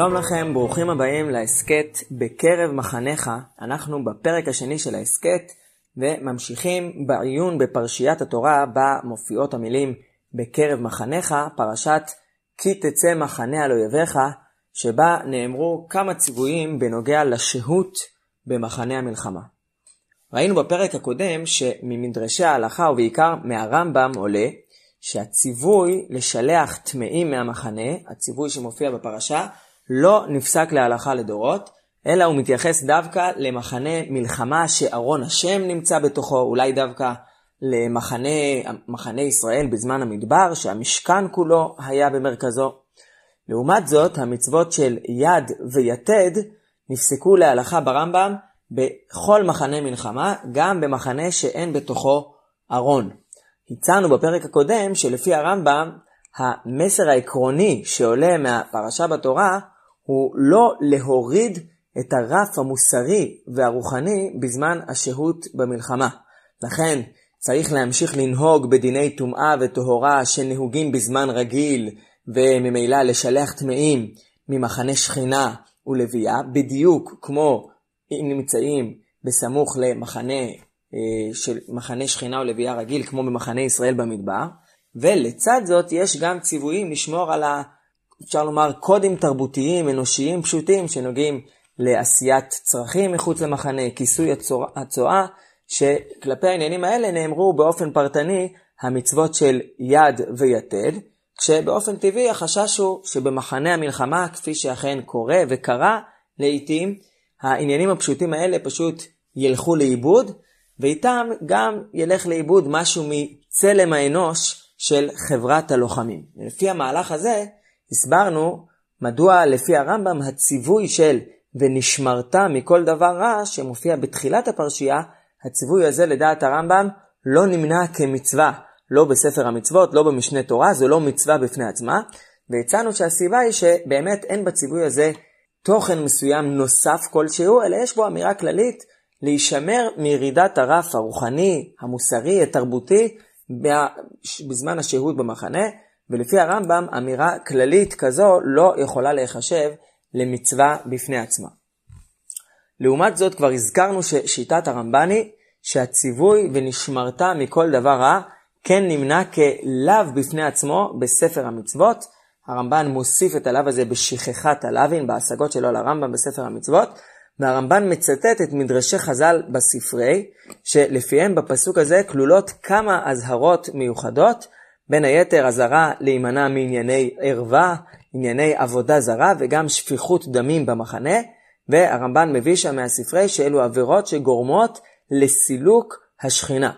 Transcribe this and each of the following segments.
שלום לכם, ברוכים הבאים להסכת בקרב מחניך. אנחנו בפרק השני של ההסכת וממשיכים בעיון בפרשיית התורה בה מופיעות המילים בקרב מחניך, פרשת כי תצא מחנה על אויביך, שבה נאמרו כמה ציוויים בנוגע לשהות במחנה המלחמה. ראינו בפרק הקודם שממדרשי ההלכה ובעיקר מהרמב"ם עולה שהציווי לשלח טמאים מהמחנה, הציווי שמופיע בפרשה, לא נפסק להלכה לדורות, אלא הוא מתייחס דווקא למחנה מלחמה שארון השם נמצא בתוכו, אולי דווקא למחנה ישראל בזמן המדבר, שהמשכן כולו היה במרכזו. לעומת זאת, המצוות של יד ויתד נפסקו להלכה ברמב"ם בכל מחנה מלחמה, גם במחנה שאין בתוכו ארון. הצענו בפרק הקודם שלפי הרמב"ם, המסר העקרוני שעולה מהפרשה בתורה הוא לא להוריד את הרף המוסרי והרוחני בזמן השהות במלחמה. לכן צריך להמשיך לנהוג בדיני טומאה וטהורה שנהוגים בזמן רגיל, וממילא לשלח טמאים ממחנה שכינה ולוויה, בדיוק כמו אם נמצאים בסמוך למחנה אה, של מחנה שכינה ולוויה רגיל, כמו במחנה ישראל במדבר, ולצד זאת יש גם ציוויים לשמור על ה... אפשר לומר, קודים תרבותיים, אנושיים, פשוטים, שנוגעים לעשיית צרכים מחוץ למחנה, כיסוי הצואה, שכלפי העניינים האלה נאמרו באופן פרטני המצוות של יד ויתד, כשבאופן טבעי החשש הוא שבמחנה המלחמה, כפי שאכן קורה וקרה לעיתים, העניינים הפשוטים האלה פשוט ילכו לאיבוד, ואיתם גם ילך לאיבוד משהו מצלם האנוש של חברת הלוחמים. לפי המהלך הזה, הסברנו מדוע לפי הרמב"ם הציווי של ונשמרת מכל דבר רע שמופיע בתחילת הפרשייה, הציווי הזה לדעת הרמב"ם לא נמנה כמצווה, לא בספר המצוות, לא במשנה תורה, זו לא מצווה בפני עצמה, והצענו שהסיבה היא שבאמת אין בציווי הזה תוכן מסוים נוסף כלשהו, אלא יש בו אמירה כללית להישמר מירידת הרף הרוחני, המוסרי, התרבותי, בזמן השהות במחנה, ולפי הרמב"ם אמירה כללית כזו לא יכולה להיחשב למצווה בפני עצמה. לעומת זאת כבר הזכרנו ששיטת הרמב"ני שהציווי ונשמרת מכל דבר רע כן נמנה כלאו בפני עצמו בספר המצוות. הרמב"ן מוסיף את הלאו הזה בשכחת הלאווין, בהשגות שלו לרמב"ם בספר המצוות, והרמב"ן מצטט את מדרשי חז"ל בספרי, שלפיהם בפסוק הזה כלולות כמה אזהרות מיוחדות, בין היתר אזהרה להימנע מענייני ערווה, ענייני עבודה זרה וגם שפיכות דמים במחנה, והרמב"ן מביא שם מהספרי שאלו עבירות שגורמות לסילוק השכינה.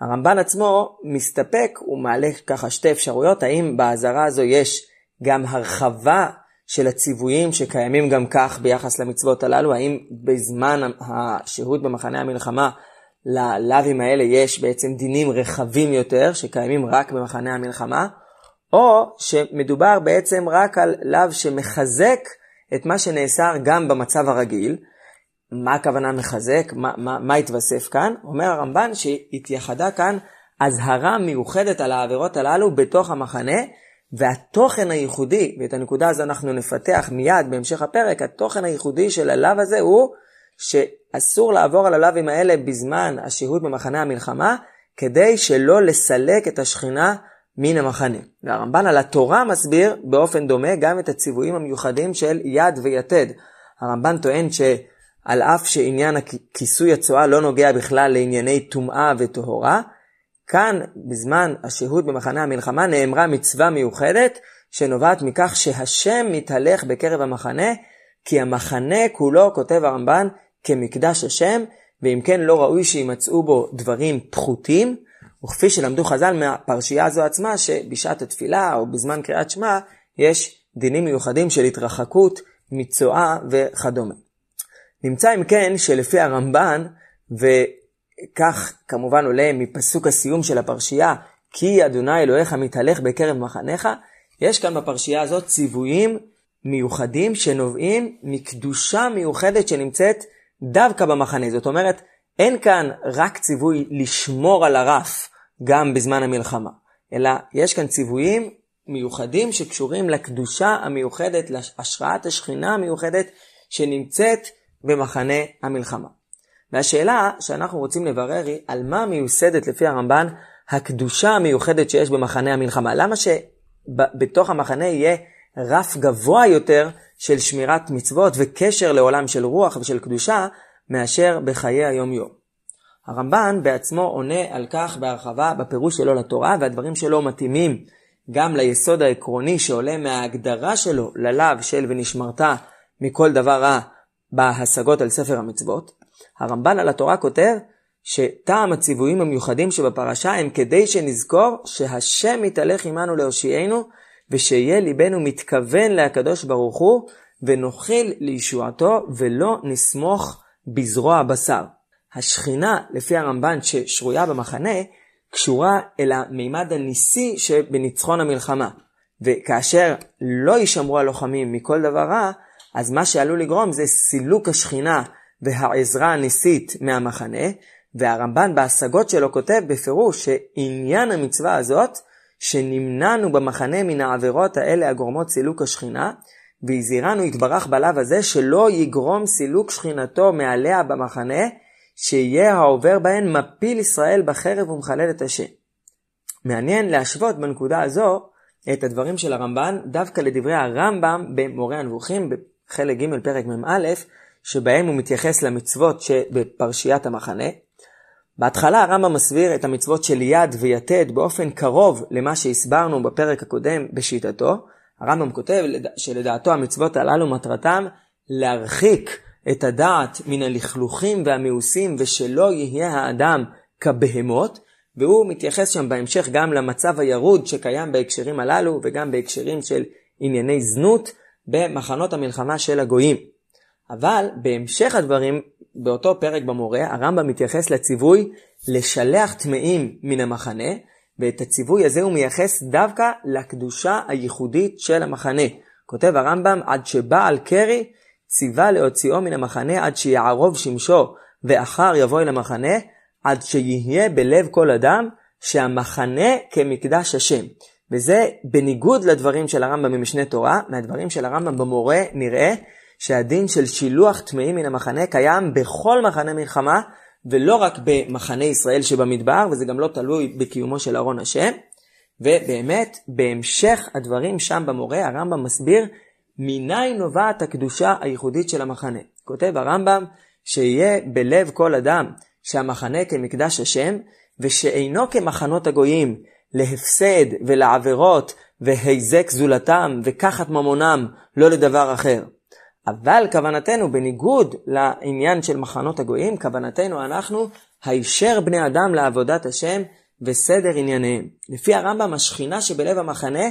הרמב"ן עצמו מסתפק, הוא מעלה ככה שתי אפשרויות, האם באזהרה הזו יש גם הרחבה של הציוויים שקיימים גם כך ביחס למצוות הללו, האם בזמן השהות במחנה המלחמה ללאווים האלה יש בעצם דינים רחבים יותר שקיימים רק במחנה המלחמה, או שמדובר בעצם רק על לאו שמחזק את מה שנאסר גם במצב הרגיל. מה הכוונה מחזק? מה, מה, מה התווסף כאן? אומר הרמב"ן שהתייחדה כאן אזהרה מיוחדת על העבירות הללו בתוך המחנה, והתוכן הייחודי, ואת הנקודה הזו אנחנו נפתח מיד בהמשך הפרק, התוכן הייחודי של הלאו הזה הוא שאסור לעבור על הלאווים האלה בזמן השהות במחנה המלחמה, כדי שלא לסלק את השכינה מן המחנה. והרמב"ן על התורה מסביר באופן דומה גם את הציוויים המיוחדים של יד ויתד. הרמב"ן טוען שעל אף שעניין כיסוי הצואה לא נוגע בכלל לענייני טומאה וטהורה, כאן, בזמן השהות במחנה המלחמה, נאמרה מצווה מיוחדת שנובעת מכך שהשם מתהלך בקרב המחנה, כי המחנה כולו, כותב הרמב"ן, כמקדש השם, ואם כן לא ראוי שימצאו בו דברים פחותים, וכפי שלמדו חז"ל מהפרשייה הזו עצמה, שבשעת התפילה או בזמן קריאת שמע, יש דינים מיוחדים של התרחקות מצואה וכדומה. נמצא אם כן שלפי הרמב"ן, וכך כמובן עולה מפסוק הסיום של הפרשייה, כי אדוני אלוהיך מתהלך בקרב מחניך, יש כאן בפרשייה הזאת ציוויים מיוחדים שנובעים מקדושה מיוחדת שנמצאת דווקא במחנה. זאת אומרת, אין כאן רק ציווי לשמור על הרף גם בזמן המלחמה, אלא יש כאן ציוויים מיוחדים שקשורים לקדושה המיוחדת, להשראת השכינה המיוחדת שנמצאת במחנה המלחמה. והשאלה שאנחנו רוצים לברר היא על מה מיוסדת לפי הרמב"ן הקדושה המיוחדת שיש במחנה המלחמה. למה שבתוך המחנה יהיה רף גבוה יותר של שמירת מצוות וקשר לעולם של רוח ושל קדושה מאשר בחיי היום-יום. הרמב"ן בעצמו עונה על כך בהרחבה בפירוש שלו לתורה, והדברים שלו מתאימים גם ליסוד העקרוני שעולה מההגדרה שלו ללאו של ונשמרת מכל דבר רע בהשגות על ספר המצוות. הרמב"ן על התורה כותב שטעם הציוויים המיוחדים שבפרשה הם כדי שנזכור שהשם מתהלך עמנו להושיענו ושיהיה ליבנו מתכוון להקדוש ברוך הוא ונוחיל לישועתו ולא נסמוך בזרוע בשר. השכינה, לפי הרמב"ן ששרויה במחנה, קשורה אל המימד הניסי שבניצחון המלחמה. וכאשר לא יישמרו הלוחמים מכל דבר רע, אז מה שעלול לגרום זה סילוק השכינה והעזרה הניסית מהמחנה, והרמב"ן בהשגות שלו כותב בפירוש שעניין המצווה הזאת, שנמנענו במחנה מן העבירות האלה הגורמות סילוק השכינה, והזהירנו יתברך בלאו הזה שלא יגרום סילוק שכינתו מעליה במחנה, שיהיה העובר בהן מפיל ישראל בחרב ומחלל את השם. מעניין להשוות בנקודה הזו את הדברים של הרמב"ן דווקא לדברי הרמב"ם במורה הנבוכים בחלק ג' פרק מ"א, שבהם הוא מתייחס למצוות שבפרשיית המחנה. בהתחלה הרמב"ם מסביר את המצוות של יד ויתד באופן קרוב למה שהסברנו בפרק הקודם בשיטתו. הרמב"ם כותב שלדעתו המצוות הללו מטרתם להרחיק את הדעת מן הלכלוכים והמיאוסים ושלא יהיה האדם כבהמות, והוא מתייחס שם בהמשך גם למצב הירוד שקיים בהקשרים הללו וגם בהקשרים של ענייני זנות במחנות המלחמה של הגויים. אבל בהמשך הדברים, באותו פרק במורה, הרמב"ם מתייחס לציווי לשלח טמאים מן המחנה, ואת הציווי הזה הוא מייחס דווקא לקדושה הייחודית של המחנה. כותב הרמב"ם, עד שבעל קרי ציווה להוציאו מן המחנה עד שיערוב שמשו, ואחר יבוא אל המחנה, עד שיהיה בלב כל אדם שהמחנה כמקדש השם. וזה בניגוד לדברים של הרמב"ם במשנה תורה, מהדברים של הרמב"ם במורה נראה שהדין של שילוח טמאים מן המחנה קיים בכל מחנה מלחמה, ולא רק במחנה ישראל שבמדבר, וזה גם לא תלוי בקיומו של ארון השם. ובאמת, בהמשך הדברים שם במורה, הרמב"ם מסביר מניין נובעת הקדושה הייחודית של המחנה. כותב הרמב"ם שיהיה בלב כל אדם שהמחנה כמקדש השם, ושאינו כמחנות הגויים להפסד ולעבירות והיזק זולתם וקחת ממונם לא לדבר אחר. אבל כוונתנו, בניגוד לעניין של מחנות הגויים, כוונתנו אנחנו הישר בני אדם לעבודת השם וסדר ענייניהם. לפי הרמב"ם, השכינה שבלב המחנה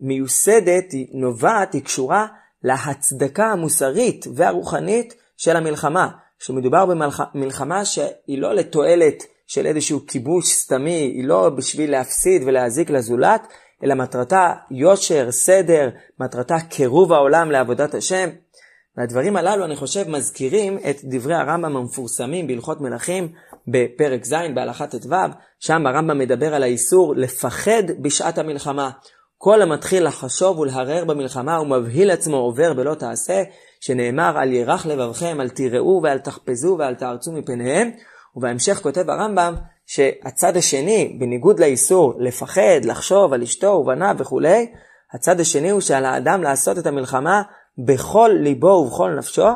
מיוסדת, היא נובעת, היא קשורה להצדקה המוסרית והרוחנית של המלחמה. שמדובר במלחמה שהיא לא לתועלת של איזשהו כיבוש סתמי, היא לא בשביל להפסיד ולהזיק לזולת, אלא מטרתה יושר, סדר, מטרתה קירוב העולם לעבודת השם. והדברים הללו, אני חושב, מזכירים את דברי הרמב"ם המפורסמים בהלכות מלכים בפרק ז' בהלכה ט"ו, שם הרמב"ם מדבר על האיסור לפחד בשעת המלחמה. כל המתחיל לחשוב ולהרהר במלחמה ומבהיל עצמו עובר בלא תעשה, שנאמר על ירח לבבכם, אל תיראו ואל תחפזו ואל תארצו מפניהם. ובהמשך כותב הרמב"ם שהצד השני, בניגוד לאיסור לפחד, לחשוב על אשתו ובניו וכולי, הצד השני הוא שעל האדם לעשות את המלחמה בכל ליבו ובכל נפשו,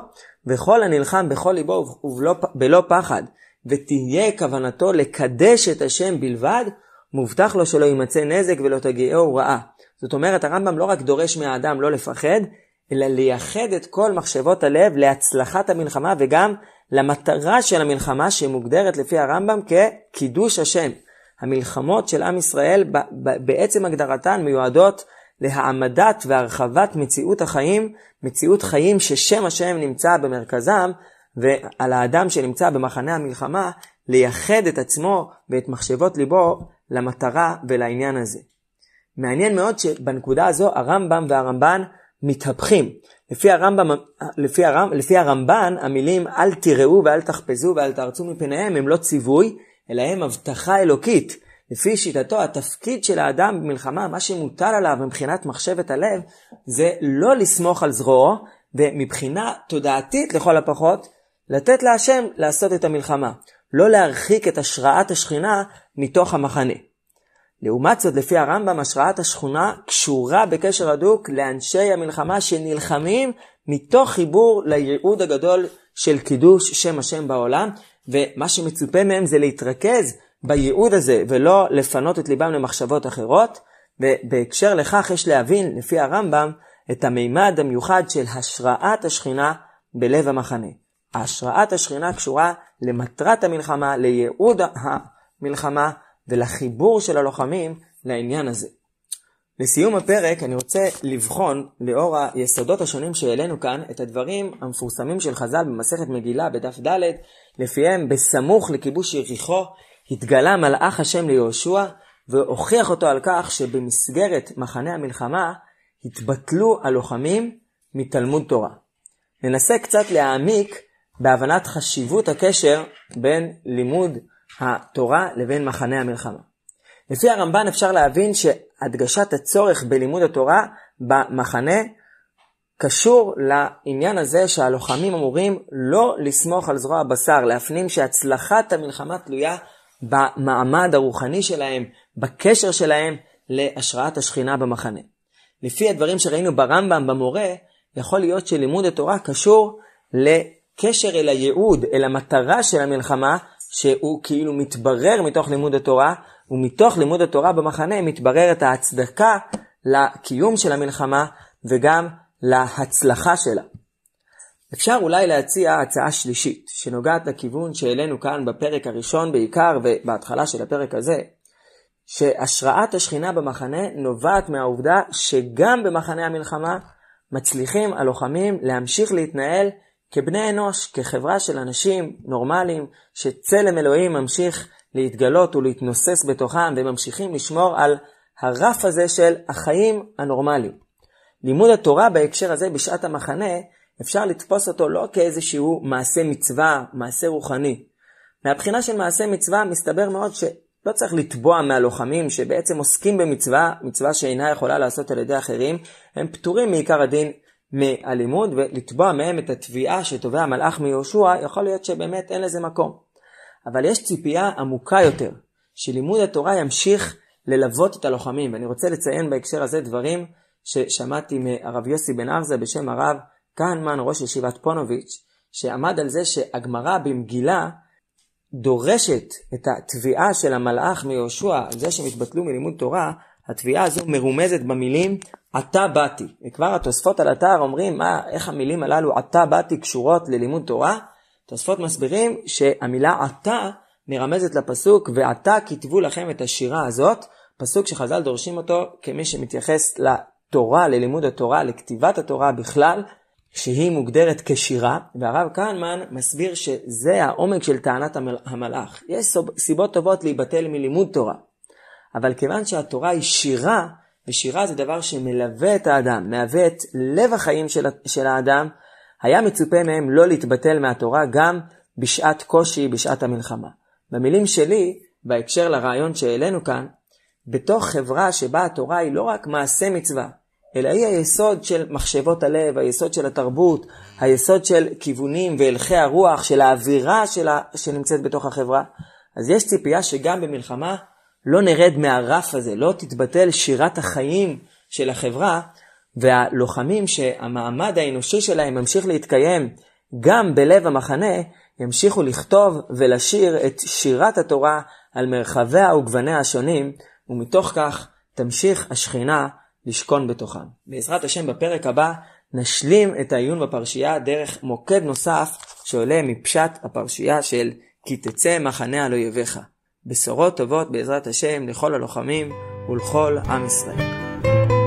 וכל הנלחם בכל ליבו ובלא פחד, ותהיה כוונתו לקדש את השם בלבד, מובטח לו שלא יימצא נזק ולא תגיעהו רעה. זאת אומרת, הרמב"ם לא רק דורש מהאדם לא לפחד, אלא לייחד את כל מחשבות הלב להצלחת המלחמה וגם למטרה של המלחמה שמוגדרת לפי הרמב"ם כקידוש השם. המלחמות של עם ישראל בעצם הגדרתן מיועדות להעמדת והרחבת מציאות החיים, מציאות חיים ששם השם נמצא במרכזם, ועל האדם שנמצא במחנה המלחמה לייחד את עצמו ואת מחשבות ליבו למטרה ולעניין הזה. מעניין מאוד שבנקודה הזו הרמב"ם והרמב"ן מתהפכים. לפי, הרמב"ם, לפי, הרמב, לפי הרמב"ן המילים אל תיראו ואל תחפזו ואל תרצו מפניהם הם לא ציווי, אלא הם הבטחה אלוקית לפי שיטתו, התפקיד של האדם במלחמה, מה שמוטל עליו מבחינת מחשבת הלב, זה לא לסמוך על זרועו, ומבחינה תודעתית לכל הפחות, לתת להשם לעשות את המלחמה. לא להרחיק את השראת השכינה מתוך המחנה. לעומת זאת, לפי הרמב"ם, השראת השכונה קשורה בקשר הדוק לאנשי המלחמה שנלחמים מתוך חיבור לייעוד הגדול של קידוש שם השם בעולם, ומה שמצופה מהם זה להתרכז בייעוד הזה ולא לפנות את ליבם למחשבות אחרות, ובהקשר לכך יש להבין, לפי הרמב"ם, את המימד המיוחד של השראת השכינה בלב המחנה. השראת השכינה קשורה למטרת המלחמה, לייעוד המלחמה ולחיבור של הלוחמים לעניין הזה. לסיום הפרק אני רוצה לבחון, לאור היסודות השונים שהעלינו כאן, את הדברים המפורסמים של חז"ל במסכת מגילה בדף ד', לפיהם בסמוך לכיבוש יריחו התגלה מלאך השם ליהושע והוכיח אותו על כך שבמסגרת מחנה המלחמה התבטלו הלוחמים מתלמוד תורה. ננסה קצת להעמיק בהבנת חשיבות הקשר בין לימוד התורה לבין מחנה המלחמה. לפי הרמב"ן אפשר להבין שהדגשת הצורך בלימוד התורה במחנה קשור לעניין הזה שהלוחמים אמורים לא לסמוך על זרוע הבשר, להפנים שהצלחת המלחמה תלויה במעמד הרוחני שלהם, בקשר שלהם להשראת השכינה במחנה. לפי הדברים שראינו ברמב"ם במורה, יכול להיות שלימוד התורה קשור לקשר אל הייעוד, אל המטרה של המלחמה, שהוא כאילו מתברר מתוך לימוד התורה, ומתוך לימוד התורה במחנה מתבררת ההצדקה לקיום של המלחמה וגם להצלחה שלה. אפשר אולי להציע הצעה שלישית, שנוגעת לכיוון שהעלינו כאן בפרק הראשון בעיקר ובהתחלה של הפרק הזה, שהשראת השכינה במחנה נובעת מהעובדה שגם במחנה המלחמה מצליחים הלוחמים להמשיך להתנהל כבני אנוש, כחברה של אנשים נורמליים, שצלם אלוהים ממשיך להתגלות ולהתנוסס בתוכם, וממשיכים לשמור על הרף הזה של החיים הנורמליים. לימוד התורה בהקשר הזה בשעת המחנה, אפשר לתפוס אותו לא כאיזשהו מעשה מצווה, מעשה רוחני. מהבחינה של מעשה מצווה, מסתבר מאוד שלא צריך לתבוע מהלוחמים שבעצם עוסקים במצווה, מצווה שאינה יכולה לעשות על ידי אחרים, הם פטורים מעיקר הדין מהלימוד, ולתבוע מהם את התביעה שתובע המלאך מיהושע, יכול להיות שבאמת אין לזה מקום. אבל יש ציפייה עמוקה יותר, שלימוד התורה ימשיך ללוות את הלוחמים, ואני רוצה לציין בהקשר הזה דברים ששמעתי מהרב יוסי בן ארזה בשם הרב כהנמן, ראש ישיבת פונוביץ', שעמד על זה שהגמרא במגילה דורשת את התביעה של המלאך מיהושע על זה שהם התבטלו מלימוד תורה, התביעה הזו מרומזת במילים עתה באתי. וכבר התוספות על אתר אומרים מה, איך המילים הללו עתה באתי קשורות ללימוד תורה. תוספות מסבירים שהמילה עתה מרמזת לפסוק ועתה כתבו לכם את השירה הזאת, פסוק שחז"ל דורשים אותו כמי שמתייחס לתורה, ללימוד התורה, לכתיבת התורה בכלל, שהיא מוגדרת כשירה, והרב כהנמן מסביר שזה העומק של טענת המלאך. יש סיבות טובות להיבטל מלימוד תורה, אבל כיוון שהתורה היא שירה, ושירה זה דבר שמלווה את האדם, מהווה את לב החיים של, של האדם, היה מצופה מהם לא להתבטל מהתורה גם בשעת קושי, בשעת המלחמה. במילים שלי, בהקשר לרעיון שהעלינו כאן, בתוך חברה שבה התורה היא לא רק מעשה מצווה, אלא היא היסוד של מחשבות הלב, היסוד של התרבות, היסוד של כיוונים והלכי הרוח, של האווירה שלה, שנמצאת בתוך החברה. אז יש ציפייה שגם במלחמה לא נרד מהרף הזה, לא תתבטל שירת החיים של החברה, והלוחמים שהמעמד האנושי שלהם ממשיך להתקיים גם בלב המחנה, ימשיכו לכתוב ולשיר את שירת התורה על מרחביה וגווניה השונים, ומתוך כך תמשיך השכינה לשכון בתוכם. בעזרת השם בפרק הבא נשלים את העיון בפרשייה דרך מוקד נוסף שעולה מפשט הפרשייה של כי תצא מחנה על אויביך. בשורות טובות בעזרת השם לכל הלוחמים ולכל עם ישראל.